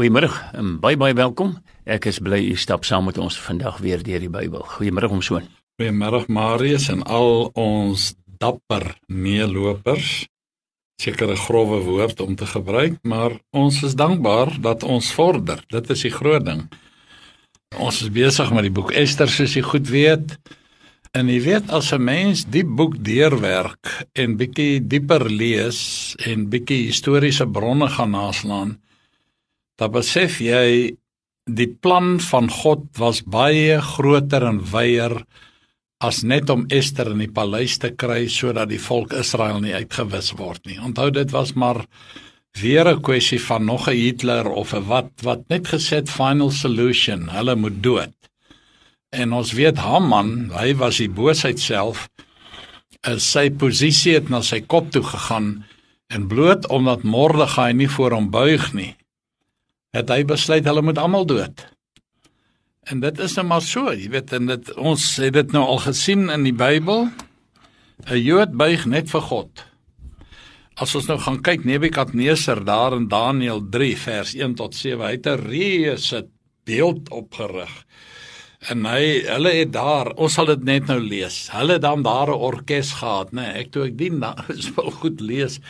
Goeiemôre en baie baie welkom. Ek is bly u stap saam met ons vandag weer deur die Bybel. Goeiemôre om so. Goeiemôre Marius en al ons dapper meelopers. Sekere grouwe woord om te gebruik, maar ons is dankbaar dat ons vorder. Dit is die groot ding. Ons is besig met die boek Ester soos jy goed weet. En jy weet as 'n mens die boek deurwerk en bietjie dieper lees en bietjie historiese bronne gaan naslaan, dan besef jy die plan van God was baie groter en wyeer as net om Ester in die paleis te kry sodat die volk Israel nie uitgewis word nie. Onthou dit was maar weer 'n kwessie van nog 'n Hitler of 'n wat wat net gesê final solution, hulle moet dood. En ons weet Haman, hy was die boosheid self. Sy posisie het na sy kop toe gegaan en bloot omdat Mordegai nie voor hom buig nie, het hy besluit hulle moet almal dood. En dit is nou maar so, jy weet en dit ons het dit nou al gesien in die Bybel. 'n Jood buig net vir God. As ons nou gaan kyk Nebukadneser daar in Daniël 3 vers 1 tot 7, hy het 'n reuse beeld opgerig. En hy hulle het daar, ons sal dit net nou lees. Hulle het dan daar 'n orkes gehad, né? Nee, ek toe ek dien, is wel goed lees.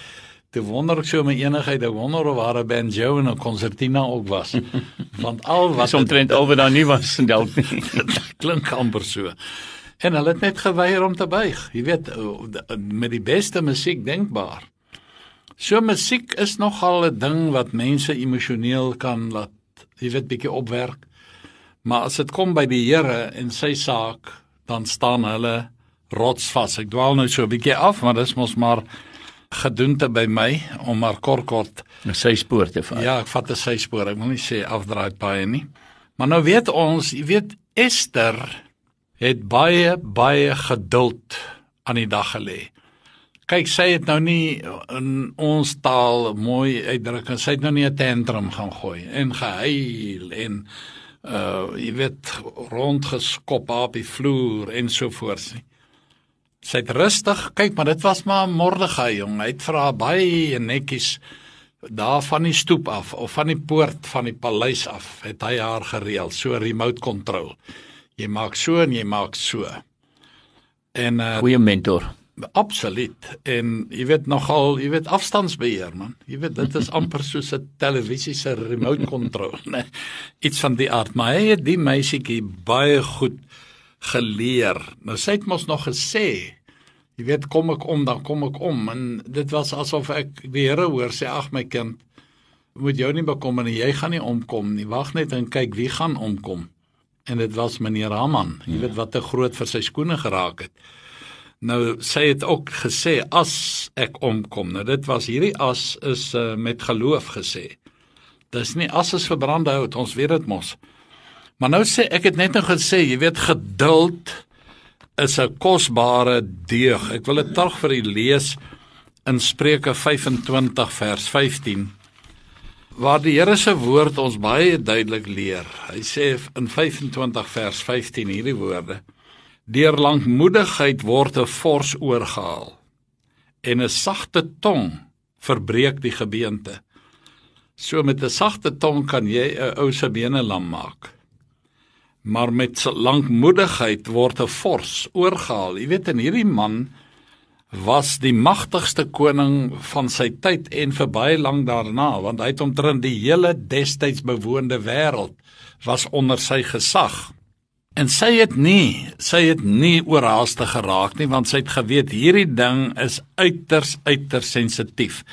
Toe wonder ek so my enigheid, ek wonder of daar 'n banjo en 'n konsertina ook was. Want al wat omtrent al wat daar nie was in dalk nie. klink amper so. En hulle het net geweier om te buig. Jy weet, met die beste musiek denkbaar. So musiek is nogal 'n ding wat mense emosioneel kan laat, jy weet, bietjie opwerk. Maar as dit kom by die Here en sy saak, dan staan hulle rotsvas. Ek dwaal nou so 'n bietjie af, maar dis mos maar gedoente by my om maar kort kort 'n syspoor te vat. Ja, ek vat 'n syspoor. Ek wil nie sê afdraai baie nie. Maar nou weet ons, jy weet Esther het baie baie geduld aan die dag gelê. Kyk, sy het nou nie in ons taal mooi uitdruk en sy het nou nie 'n tantrum gaan gooi en gehuil en uh jy weet rondgeskop op die vloer en so voort nie. Sy het rustig kyk, maar dit was maar Mordegai jong. Hy het vir haar baie netjies daar van die stoep af of van die poort van die paleis af het hy haar gereël, so remote control. Jy maak so en jy maak so. En 'n uh, goeie mentor. Absoluut. En jy weet nogal, jy weet afstandsbeheer man. Jy weet dit is amper soos 'n televisie se remote control, né? Iets van die aard, maar hy het die meisietjie baie goed geleer. Nou sy het mos nog gesê, jy weet kom ek om dan kom ek om en dit was asof ek die Here hoor sê ag my kind, moet jou nie bekommer nie, jy gaan nie omkom nie. Wag net en kyk wie gaan omkom. En dit was meneer Haman. Jy weet wat te groot vir sy skoene geraak het. Nou sy het ook gesê as ek omkom. Nou dit was hierdie as is uh, met geloof gesê. Dis nie as is verbrande hout, ons weet dit mos. Maar nou sê ek het net nou gesê, jy weet geduld is 'n kosbare deug. Ek wil dit terug vir u lees in Spreuke 25 vers 15 waar die Here se woord ons baie duidelik leer. Hy sê in 25 vers 15 hierdie woorde: Deur lankmoedigheid word 'n vors oorgehaal en 'n sagte tong verbreek die gebeente. So met 'n sagte tong kan jy 'n ou se bene lam maak maar met lankmoedigheid word 'n vors oorgehaal. Jy weet en hierdie man was die magtigste koning van sy tyd en vir baie lank daarna want hy het omtrent die hele destyds bewoonde wêreld was onder sy gesag. En sy het nie, sy het nie oorhaastig geraak nie want sy het geweet hierdie ding is uiters uiters sensitief.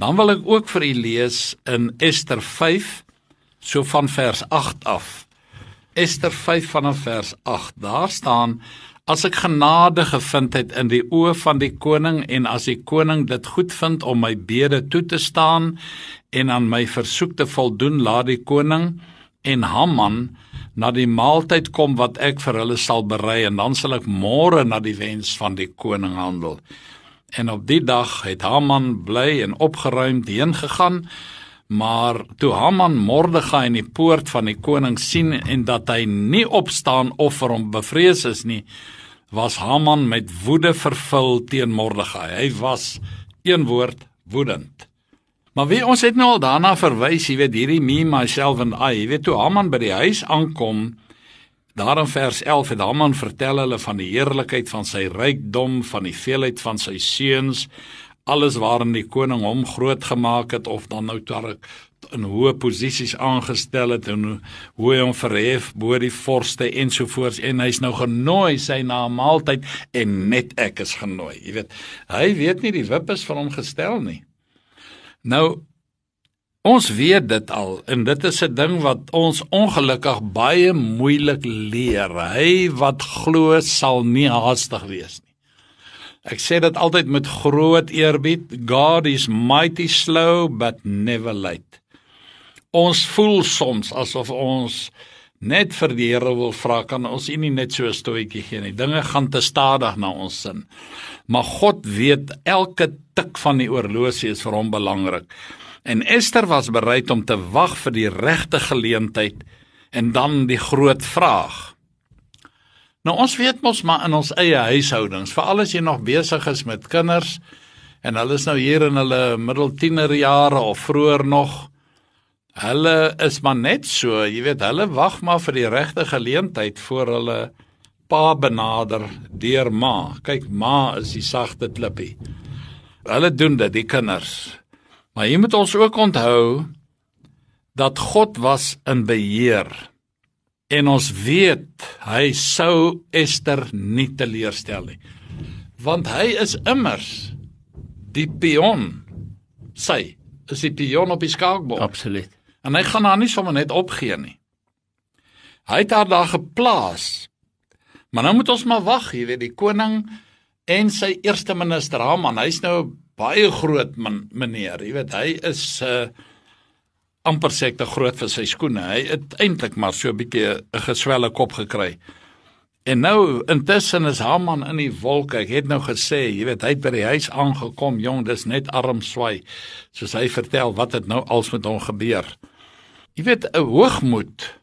Dan wil ek ook vir u lees in Ester 5 so van vers 8 af. Ester 5 vanaf vers 8. Daar staan: As ek genade gevind het in die oë van die koning en as die koning dit goed vind om my bede toe te staan en aan my versoek te voldoen, laat die koning en Haman na die maaltyd kom wat ek vir hulle sal berei en dan sal ek môre na die wens van die koning handel. En op die dag het Haman bly en opgeruimd heen gegaan Maar toe Haman Mordegai in die poort van die koning sien en dat hy nie opstaan of vir hom bevrees is nie, was Haman met woede vervul teen Mordegai. Hy was een woord woedend. Maar wie ons het nou al daarna verwys, jy weet hierdie me myself and I, jy weet toe Haman by die huis aankom, daar in vers 11 het Haman vertel hulle van die heerlikheid van sy rykdom, van die veelheid van sy seuns, alles waarin die koning hom groot gemaak het of dan nou ter in hoë posisies aangestel het en hoe hy hom verhef bo die vorste ensovoorts en hy's nou genooi sy na 'n maaltyd en net ek is genooi. Jy weet, hy weet nie die wip is vir hom gestel nie. Nou ons weet dit al en dit is 'n ding wat ons ongelukkig baie moeilik leer. Hy wat glo sal nie haastig wees nie. Ek sê dit altyd met groot eerbied. God is mighty slow but never late. Ons voel soms asof ons net vir die Here wil vra kan ons nie net so 'n stoetjie gee nie. Dinge gaan te stadig na ons sin. Maar God weet elke tik van die oorlosie is vir hom belangrik. En Esther was bereid om te wag vir die regte geleentheid en dan die groot vraag. Nou ons weet mos maar in ons eie huishoudings, veral as jy nog besig is met kinders en hulle is nou hier in hulle middeltienerjare of vroeër nog, Hulle is maar net so, jy weet, hulle wag maar vir die regte geleentheid voor hulle pa benader deur ma. Kyk, ma is die sagte klippie. Hulle doen dit, die kinders. Maar jy moet ons ook onthou dat God was in beheer. En ons weet hy sou Ester nie teleurstel nie. Want hy is immers die pion. Sy is die pion op die skaakbord. Absoluut. En hy gaan haar nie sommer net opgee nie. Hy het haar daar geplaas. Maar nou moet ons maar wag, jy weet, die koning en sy eerste minister Haman, hy's nou baie groot man, meneer, jy weet, hy is 'n uh, amper sekte groot vir sy skoene. Hy het eintlik maar so 'n bietjie 'n geswelle kop gekry. En nou intussen is Haman in die wolke. Ek het nou gesê, jy weet, hy het by die huis aangekom, jong, dis net arm swai. Soos hy vertel wat het nou als met hom gebeur. Jy weet 'n hoogmoed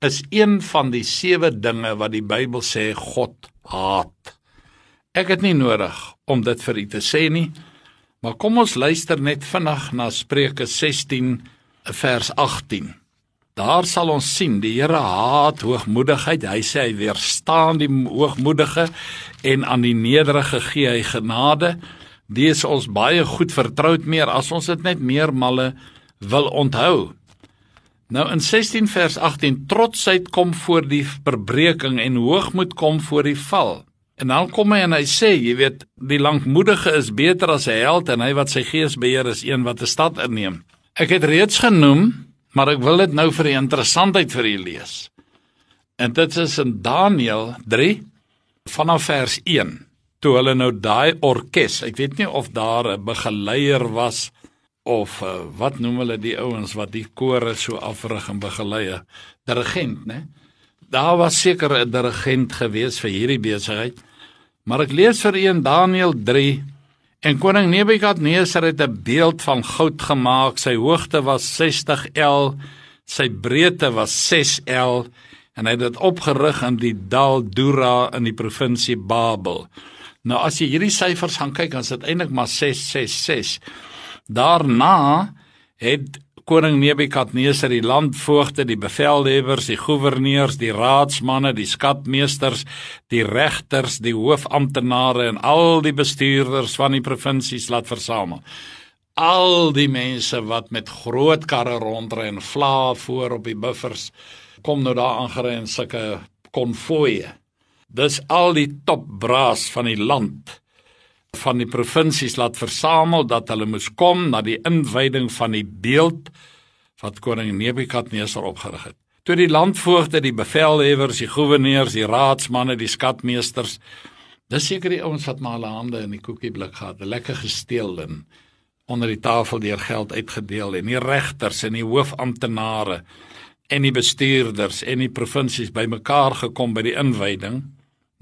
is een van die sewe dinge wat die Bybel sê God haat. Ek het nie nodig om dit vir u te sê nie, maar kom ons luister net vinnig na Spreuke 16 vers 18. Daar sal ons sien die Here haat hoogmoedigheid. Hy sê hy weerstaan die hoogmoedige en aan die nederige gee hy genade. Dis ons baie goed vertroud meer as ons dit net meer malle wil onthou. Nou in 16 vers 18 trotsheid kom voor die verbreeking en hoogmoed kom voor die val. En dan kom hy en hy sê, jy weet, die lankmoedige is beter as 'n held en hy wat sy gees beheer is een wat 'n stad inneem. Ek het reeds genoem, maar ek wil dit nou vir die interessantheid vir julle lees. En dit is in Daniël 3 vanaf vers 1. Toe hulle nou daai orkes, ek weet nie of daar 'n begeleier was of uh, wat noem hulle die ouens wat die kore so afrig en begelei dirigent nê daar was seker 'n dirigent gewees vir hierdie besigheid maar ek lees vir een Daniël 3 en koning Nebukadneser het 'n beeld van goud gemaak. Sy hoogte was 60 L sy breedte was 6 L en hy het dit opgerig in die dal Dura in die provinsie Babel. Nou as jy hierdie syfers gaan kyk dan is dit eintlik maar 666 Daarna het koning Nebukadneser die landvoogte, die bevelhebbers, die goewerneurs, die raadsmanne, die skatmeesters, die regters, die hoofamptenare en al die bestuurders van die provinsies laat versamel. Al die mense wat met groot karre rondry en vla voor op die buffers kom nou daar aangery in sulke konvoë. Dis al die topbraas van die land van die provinsies laat versamel dat hulle moes kom na die inwyding van die beeld wat koning Nebukadneser opgerig het. Toe die landvoogde, die bevelhebers, die goewerneurs, die raadsmanne, die skatmeesters, dis seker die ouens wat maar hulle hande in die koekieblik gehad, lekker gesteel en onder die tafel deur geld uitgedeel en die regters en die hoofamptenare en die bestuurders en die provinsies bymekaar gekom by die inwyding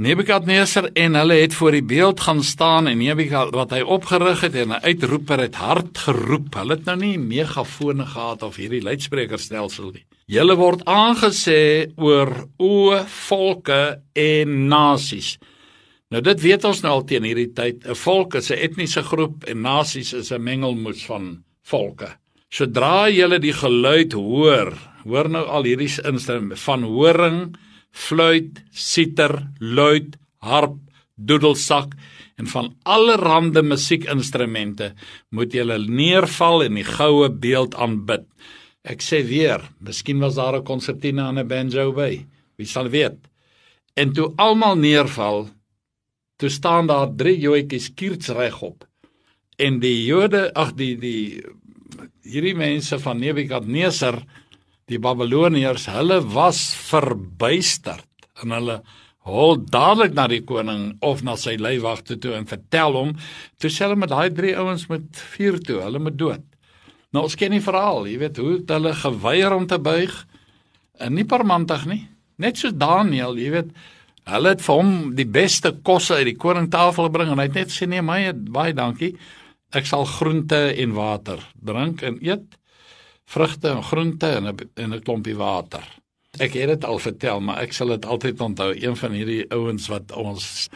Nebukadneser en hulle het voor die beeld gaan staan en Nebukad wat hy opgerig het en 'n uitroeper het hard geroep. Hulle het nou nie megafone gehad of hierdie luidsprekerstelsel nie. Julle word aangesê oor o volke en nasies. Nou dit weet ons nou al teen hierdie tyd. 'n Volk is 'n etniese groep en nasies is 'n mengelmoes van volke. Sodra julle die geluid hoor, hoor nou al hierdie instrumente van horing, fluit, siter, luit, harp, doedelsak en van allerlei musiekinstrumente moet julle neerval en die goue beeld aanbid. Ek sê weer, miskien was daar 'n konsertina en 'n banjo by. Wie sal weet? En toe almal neerval, toe staan daar drie joetjies kiers regop. En die Jode, ag die die hierdie mense van Nebukadneser, die Babiloniërs, hulle was verbuisterd en hulle hol dadelik na die koning of na sy leiwagte toe en vertel hom toe sê hulle met daai drie ouens met vuur toe, hulle moet dood. Nou ons ken die verhaal, jy weet hoe hulle geweier om te buig en nie parmantig nie. Net soos Daniël, jy weet, hulle het vir hom die beste kosse uit die koningtafel gebring en hy het net sê nee, my baie dankie. Ek sal groente en water drink en eet vrugte en groente en 'n 'n klompie water. Ek het dit al vertel, maar ek sal dit altyd onthou. Een van hierdie ouens wat ons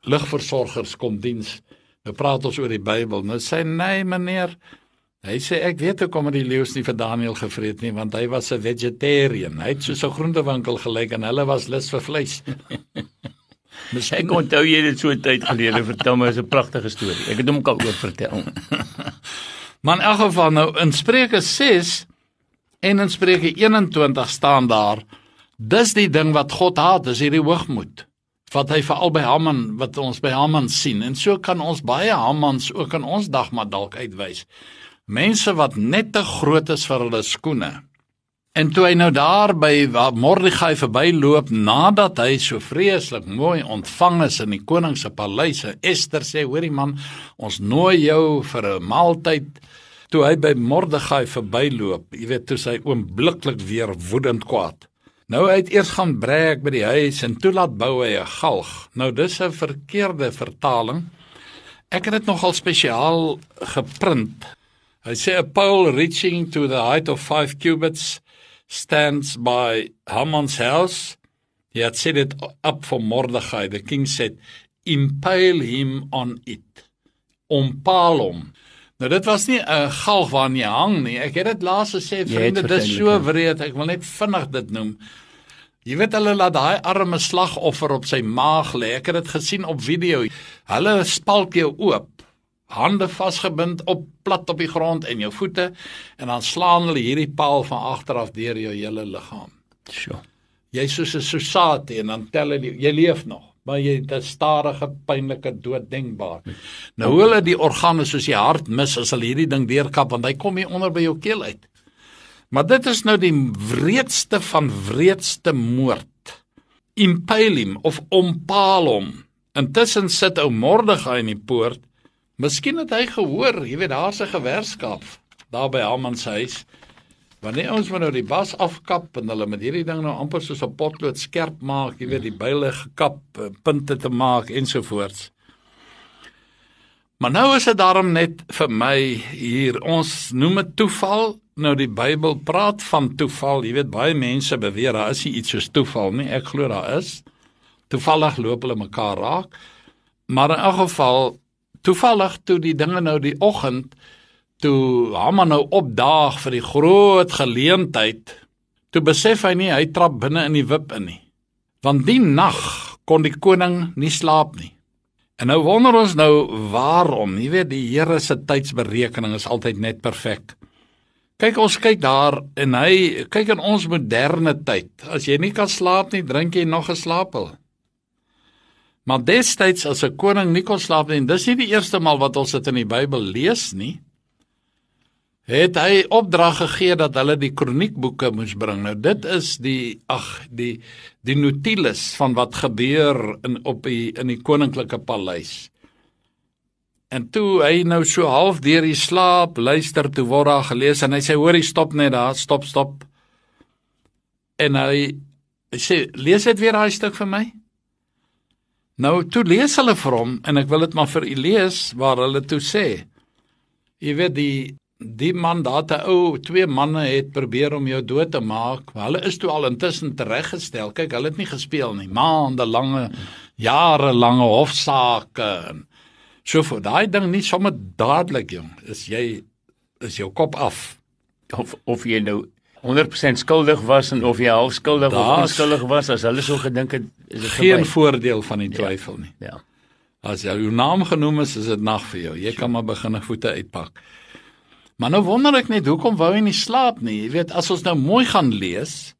ligversorgers kom diens. Nou praat ons oor die Bybel. Nou sê nee meneer, Hy sê ek weet hoekom het die leeu's nie vir Daniel gevreet nie want hy was 'n vegetarian. Hy het so 'n groentewinkel gelyk en hulle was lus vir vleis. Ek onthou jy dit so 'n tyd gelede vertel my 'n pragtige storie. Ek het hom ook al oor vertel. Maar in elk geval nou in Spreuke 6 en in Spreuke 21 staan daar dis die ding wat God haat, dis hierdie hoogmoed wat hy veral by Haman wat ons by Haman sien en so kan ons baie Hamans ook in ons dag maar dalk uitwys. Mense wat net te groot is vir hulle skoene. En toe hy nou daar by Mordegai verbyloop nadat hy so vreeslik mooi ontvang is in die koning se paleis, Ester sê: "Hoorie man, ons nooi jou vir 'n maaltyd." Toe hy by Mordegai verbyloop, jy weet, toe hy oombliklik weer woedend kwaad. Nou hy het eers gaan breek by die huis en toe laat bou hy 'n galg. Nou dis 'n verkeerde vertaling. Ek het dit nogal spesiaal geprint Hy sê a pole reaching to the height of 5 cubits stands by Haman's house. He had set it up for Mordechai. The king said, "Impale him on it." Ompaal hom. Nou dit was nie 'n galg waarna jy hang nie. Ek het dit laas gesê, vriende, dit is so wreed. Ek wil net vinnig dit noem. Jy weet hulle laat daai arme slagoffer op sy maag lê. Ek het dit gesien op video. Hulle spalk jou oop hande vasgebind op plat op die grond en jou voete en dan slaan hulle hierdie paal van agter af deur jou hele liggaam. Sjoe. Jy's soos 'n sousate en dan tel hulle jy leef nog, maar jy het 'n stadige pynlike dood denkbaar. Nou hoe hulle die organe soos die hart mis as hulle hierdie ding deurkap want hy kom hier onder by jou keel uit. Maar dit is nou die wreedste van wreedste moord. Impalim of ompalom. Intussen sit ou Mordegai in die poort Miskien het hy gehoor, jy weet daar's 'n gewerskap daar by Haman se huis. Wanneer ons maar nou die bas afkap en hulle met hierdie ding nou amper soos 'n potlood skerp maak, jy weet die byle gekap, eh, punte te maak ensovoorts. Maar nou is dit daarom net vir my hier ons noem dit toeval. Nou die Bybel praat van toeval. Jy weet baie mense beweer daar is nie iets soos toeval nie. Ek glo daar is. Toevallig loop hulle mekaar raak. Maar in elk geval toevallig toe die dinge nou die oggend toe Haman nou opdaag vir die groot geleentheid, toe besef hy nie hy trap binne in die wip in nie. Want die nag kon die koning nie slaap nie. En nou wonder ons nou waarom, jy weet die Here se tydsberekening is altyd net perfek. Kyk ons kyk daar en hy kyk in ons moderne tyd. As jy nie kan slaap nie, drink jy nog 'n slaappil. Maar destyds as 'n koning nie kon slaap nie, dis nie die eerste maal wat ons dit in die Bybel lees nie. Het hy opdrag gegee dat hulle die kroniekboeke moes bring. Nou dit is die ag die die notules van wat gebeur in op die in die koninklike paleis. En toe hy nou so half deur die slaap luister toe word daar gelees en hy sê hoor jy stop net daar, stop stop. En hy, hy sê lees dit weer daai stuk vir my. Nou toe lees hulle vir hom en ek wil dit maar vir u lees waar hulle toe sê. Jy weet die die man daar te ou, twee manne het probeer om jou dood te maak. Hulle is toe al intussen tereggestel. Kyk, hulle het nie gespeel nie. Maande lange, jare lange hofsaake. So vir daai ding nie sommer dadelik jong, is jy is jou kop af. Of of jy nou 100% skuldig was en of jy half skuldig of onskuldig was as hulle so gedink het is dit Geen verby. voordeel van die twyfel nie. ja. As jy jou naam genoem is, is dit nag vir jou. Jy kan maar begin voete uitpak. Maar nou wonder ek net hoekom wou hy nie slaap nie. Jy weet, as ons nou mooi gaan lees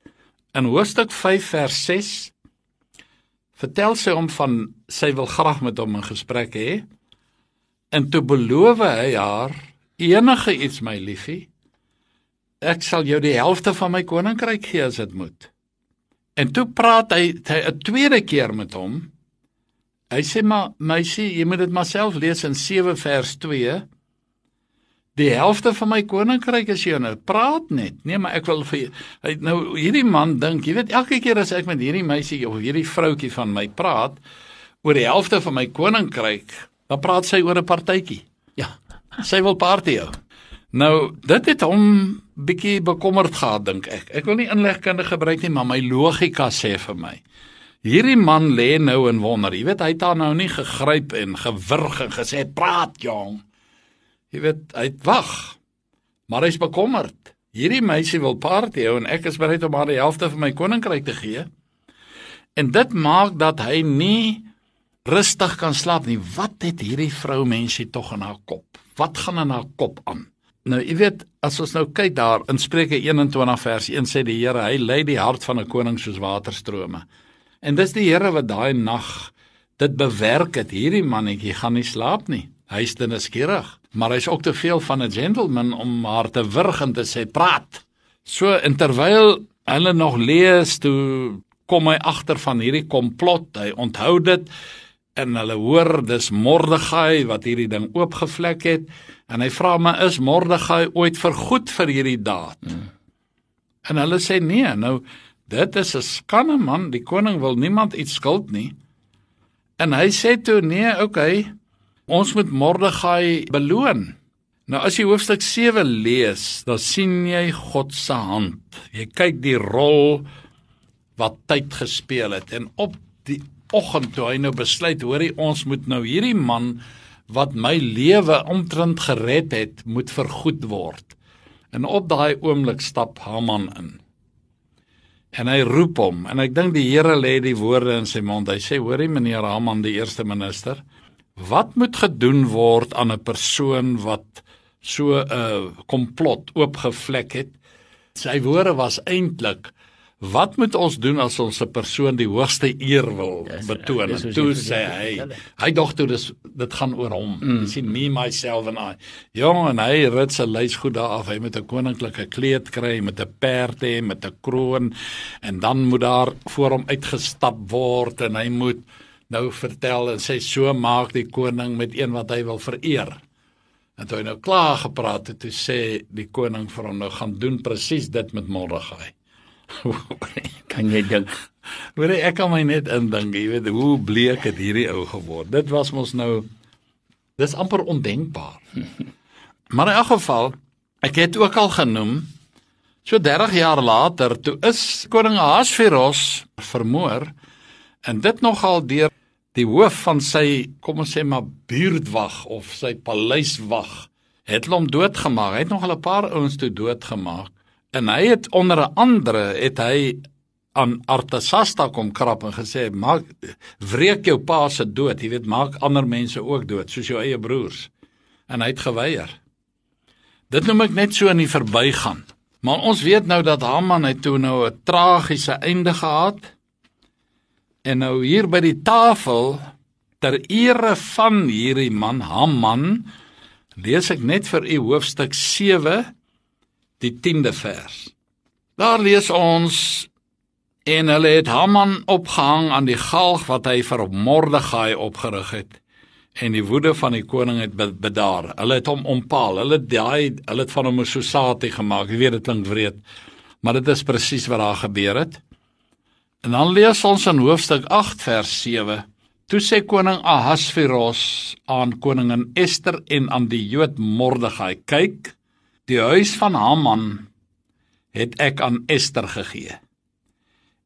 in hoofstuk 5 vers 6 vertel sy hom van sy wil graag met hom 'n gesprek hê. En toe beloof hy haar enige iets my liefie. Ek sal jou die helfte van my koninkryk gee as dit moet. En toe praat hy hy 'n tweede keer met hom. Hy sê maar meisie, jy moet dit maar self lees in 7 vers 2. Die helfte van my koninkryk is joune. Praat net. Nee, maar ek wil vir jou- hy nou hierdie man dink, jy weet elke keer as ek met hierdie meisie of hierdie vroutjie van my praat oor die helfte van my koninkryk, dan praat sy oor 'n partytjie. Ja. Sy wil party hou. Nou, dit het hom bietjie bekommerd gehad dink ek. Ek wil nie inlegkunde gebruik nie, maar my logika sê vir my. Hierdie man lê nou in wonder. Jy weet hy het haar nou nie gegryp en gewurg en gesê praat jong. Jy weet hy het wag. Maar hy's bekommerd. Hierdie meisie wil party hou en ek is bereid om haar die helfte van my koninkryk te gee. En dit maak dat hy nie rustig kan slaap nie. Wat het hierdie vrou mensie tog in haar kop? Wat gaan in haar kop aan? Nou, jy weet, as ons nou kyk daar in Spreuke 21 vers 1 sê die Here, hy lei die hart van 'n koning soos waterstrome. En dis die Here wat daai nag dit bewerk het. Hierdie mannetjie gaan nie slaap nie. Hy's te nuuskierig, maar hy's ook te veel van 'n gentleman om haar te wurg en te sê praat. So en terwyl hulle nog lees, toe kom hy agter van hierdie komplot. Hy onthou dit en hulle hoor dis Mordegai wat hierdie ding oopgevlek het en hy vra maar is Mordegai ooit vergoed vir hierdie daad? Hmm. En hulle sê nee, nou dit is 'n skande man, die koning wil niemand iets skuld nie. En hy sê toe nee, okay, ons moet Mordegai beloon. Nou as jy hoofstuk 7 lees, dan sien jy God se hand. Jy kyk die rol wat tyd gespeel het en op die oggend toe hy nou besluit, hoorie ons moet nou hierdie man wat my lewe omtrent gered het, moet vergoed word. En op daai oomblik stap Haman in. En hy roep hom en ek dink die Here lê die woorde in sy mond. Hy sê: "Hoorie meneer Haman, die eerste minister, wat moet gedoen word aan 'n persoon wat so 'n uh, komplot oopgevlek het?" Sy woorde was eintlik: "Wat moet ons doen as ons 'n persoon die hoogste eer wil Dis- betoon?" dis En soos toe jy sê vertel hy: het. "Hy dog toe dis dit gaan oor hom. Mm. Jy sien me myself and I." Jong en hy rit sy lys goed daar af. Hy moet 'n koninklike kleed kry met 'n perd hê met 'n kroon en dan moet daar voor hom uitgestap word en hy moet nou vertel en sê so maak die koning met een wat hy wil vereer. En toe hy nou klaar gepraat het, toe sê die koning vir hom nou gaan doen presies dit met Mordegai. Kan jy dink? Hoor jy, ek kan my net indink, jy weet hoe bleek het hierdie ou geword. Dit was mos nou dis amper ondenkbaar. Maar in elk geval, ek het ook al genoem so 30 jaar later toe is koning Ahasveros vermoor en dit nogal deur die hoof van sy kom ons sê maar buurtwag of sy paleiswag het hom doodgemaak. Hy het nog al 'n paar ouens toe doodgemaak en hy het onder andere het hy aan Artasasta kom krap en gesê maak wreek jou pa se dood, jy weet maak ander mense ook dood soos jou eie broers. En hy het geweier. Dit noem ek net so in die verbygaan. Maar ons weet nou dat Haman het toe nou 'n tragiese einde gehad. En nou hier by die tafel ter ere van hierdie man Haman lees ek net vir u hoofstuk 7 die 10de vers. Daar lees ons en hulle het Haman opgehang aan die galg wat hy vir Mordegai opgerig het en die woede van die koning het be- bedaar. Hulle het hom ompaal. Hulle daai hulle het van hom 'n sosatie gemaak. Jy weet dit klink wreed, maar dit is presies wat daar gebeur het. En dan lees ons in hoofstuk 8 vers 7. Toe sê koning Ahasveros aan koningin Ester en aan die Jood Mordegai: "Kyk, die huis van Haman het ek aan Ester gegee.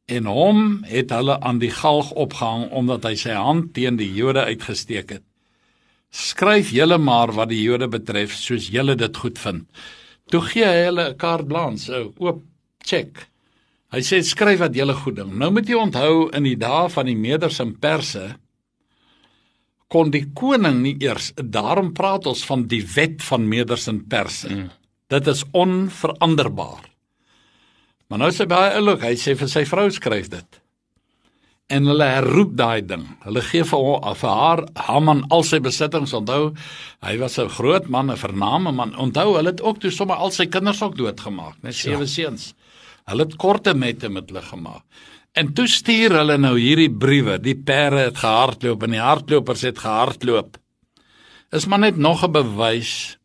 En hom het hulle aan die galg opgehang omdat hy sy hand teen die Jode uitgesteek het. Skryf julle maar wat die Jode betref soos julle dit goed vind. Toe gee hy hulle 'n kaart blans, 'n oop check. Hy sê skryf wat julle goed ding. Nou moet jy onthou in die dae van die Meders en Perse kon die koning nie eers daarom praat ons van die wet van Meders en Perse. Mm. Dit is onveranderbaar. Maar nou sê baie oulik, hy sê vir sy vrou skryf dit en hulle herroep daai ding. Hulle gee vir hom vir haar Haman al sy besittings. Onthou, hy was 'n groot man, 'n vername man. Onthou, hulle het ook toe sommer al sy kinders ook doodgemaak, net sewe ja. seuns. Hulle het korte mette met hulle gemaak. En toe stuur hulle nou hierdie briewe. Die perde het gehardloop en die hardlopers het gehardloop. Is maar net nog 'n bewys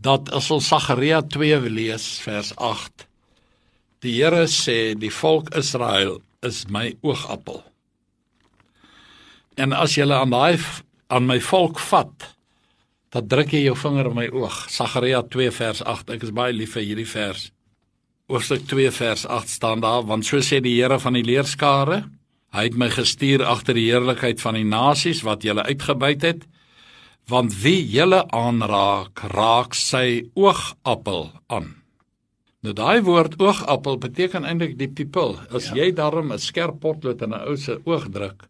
dat as ons Sagaria 2 lees vers 8 Die Here sê die volk Israel is my oogappel. En as jy aan daai aan my volk vat, dan druk jy jou vinger op my oog. Sagaria 2 vers 8. Ek is baie lief vir hierdie vers. Hoofstuk 2 vers 8 staan daar, want so sê die Here van die leerskare, hy het my gestuur agter die heerlikheid van die nasies wat julle uitgebuit het, want wie julle aanraak, raak sy oogappel aan. Nou daai woord oogappel beteken eintlik die pupil. As ja. jy daarom 'n skerp potlood in 'n ou se oog druk,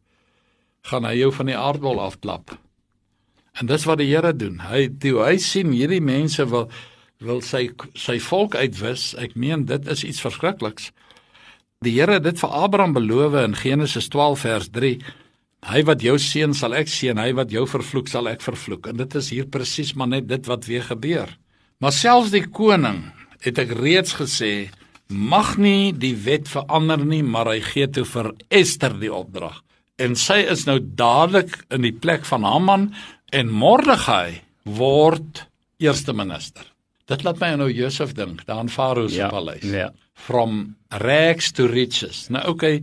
gaan hy jou van die aardbol afklap. En dis wat die Here doen. Hy toe hy sien hierdie mense wil wil sy sy volk uitwis. Ek meen dit is iets verskrikliks. Die Here het dit vir Abraham beloof in Genesis 12 vers 3. Hy wat jou seën sal ek seën, hy wat jou vervloek sal ek vervloek. En dit is hier presies maar net dit wat weer gebeur. Maar selfs die koning het ek reeds gesê mag nie die wet verander nie, maar hy gee toe vir Ester die opdrag. En sy is nou dadelik in die plek van Haman en Mordegai word eerste minister. Dit laat my nou Josef dink, daar in Farao se ja, paleis. Ja. From rags to riches. Nou okay,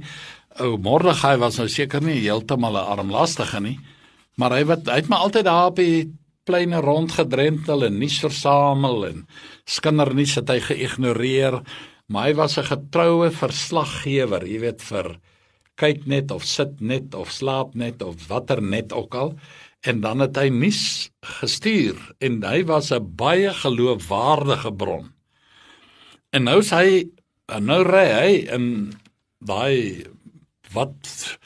ou Mordegai was nou seker nie heeltemal 'n armlastige nie, maar hy wat hy het maar altyd daar op die pleine rondgedrentel en nuus versamel en skindernuus het hy geïgnoreer, maar hy was 'n getroue verslaggewer, jy weet vir kyk net of sit net of slaap net of watter net ook al en dan het hy nuus gestuur en hy was 'n baie geloofwaardige bron. En nou sê hy nou ry hy in daai wat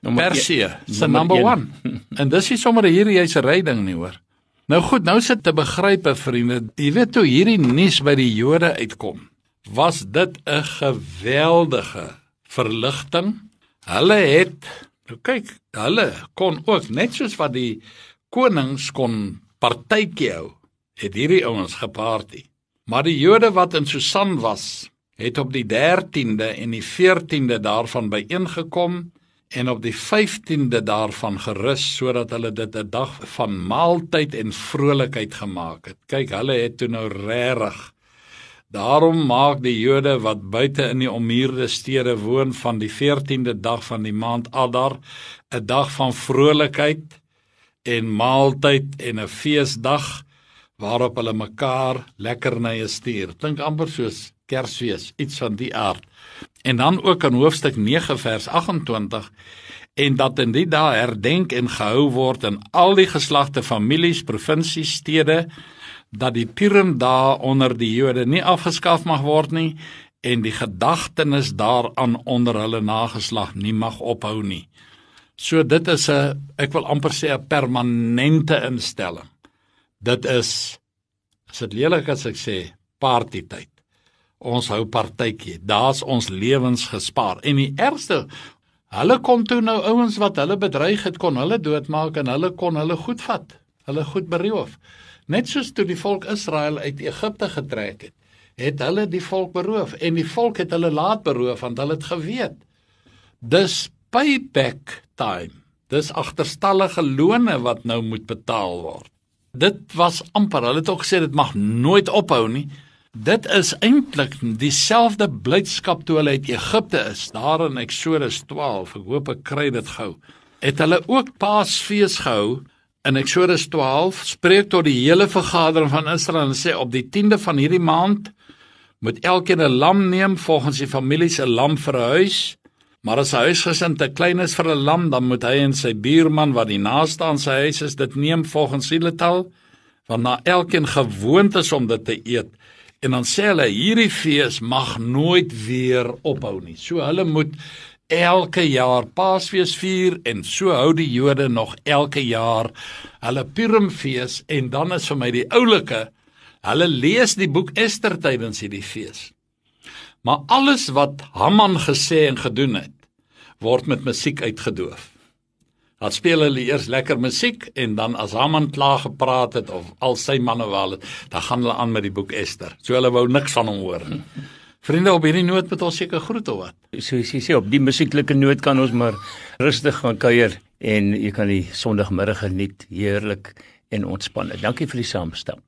Persie, se number 1. en dis nie sommer hierdie hy's 'n ryding nie hoor. Nou goed, nou sit te begrype vriende, jy weet hoe hierdie nuus by die Jode uitkom. Was dit 'n geweldige verligting? Hulle het nou kyk, hulle kon ook net soos wat die konings kon partytjie hou, het hierdie ouens geparty. Maar die Jode wat in Susan was, het op die 13de en die 14de daarvan byeengekom en op die 15de daarvan gerus sodat hulle dit 'n dag van maaltyd en vrolikheid gemaak het. Kyk, hulle het toe nou regtig. Daarom maak die Jode wat buite in die ommuurde stede woon van die 14de dag van die maand Adar 'n dag van vrolikheid en maaltyd en 'n feesdag waarop hulle mekaar lekkernye stuur. Dink amper soos Kersfees, iets van die aard. En dan ook in hoofstuk 9 vers 28 en dat in die dae herdenk en gehou word in al die geslagte, families, provinsies, stede dat die Purim dae onder die Jode nie afgeskaf mag word nie en die gedagtenis daaraan onder hulle nageslag nie mag ophou nie. So dit is 'n ek wil amper sê 'n permanente instelling. Dit is as dit lelik as ek sê partytyd ons hou partytjie. Daar's ons lewens gespaar. En die ergste, hulle kon toe nou ouens wat hulle bedreig het kon hulle doodmaak en hulle kon hulle goed vat. Hulle goed beroof. Net soos toe die volk Israel uit Egipte getrek het, het hulle die volk beroof en die volk het hulle laat beroof want hulle het geweet. Dis payback time. Dis agterstallige lone wat nou moet betaal word. Dit was amper, hulle het ook gesê dit mag nooit ophou nie. Dit is eintlik dieselfde blydskap toe hulle uit Egipte is, daar in Eksodus 12. Ek hoop ek kry dit gou. Het hulle ook Paasfees gehou in Eksodus 12. Spreek tot die hele vergadering van Israel en sê op die 10de van hierdie maand moet elkeen 'n lam neem volgens die familie se lam vir 'n huis, Maar as 'n huisgesin te klein is vir 'n lam, dan moet hy en sy buurman wat die naaste aan sy huis is, dit neem volgens sieletal, want na elkeen gewoond is om dit te eet. En dan sê hulle hierdie fees mag nooit weer ophou nie. So hulle moet elke jaar Paasfees vier en so hou die Jode nog elke jaar hulle Purimfees en dan is vir my die oulike hulle lees die boek Ester tydens hierdie fees. Maar alles wat Haman gesê en gedoen het word met musiek uitgedoof. Dan speel hulle eers lekker musiek en dan as Haman klaar gepraat het of al sy manne wel, dan gaan hulle aan met die boek Ester. So hulle wou niks van hom hoor nie. Vriende op hierdie noot moet ons seker groet of wat. So as jy sê op die musieklike noot kan ons maar rustig gaan kuier en jy kan die Sondagmiddag geniet heerlik en ontspanne. Dankie vir die saamstap.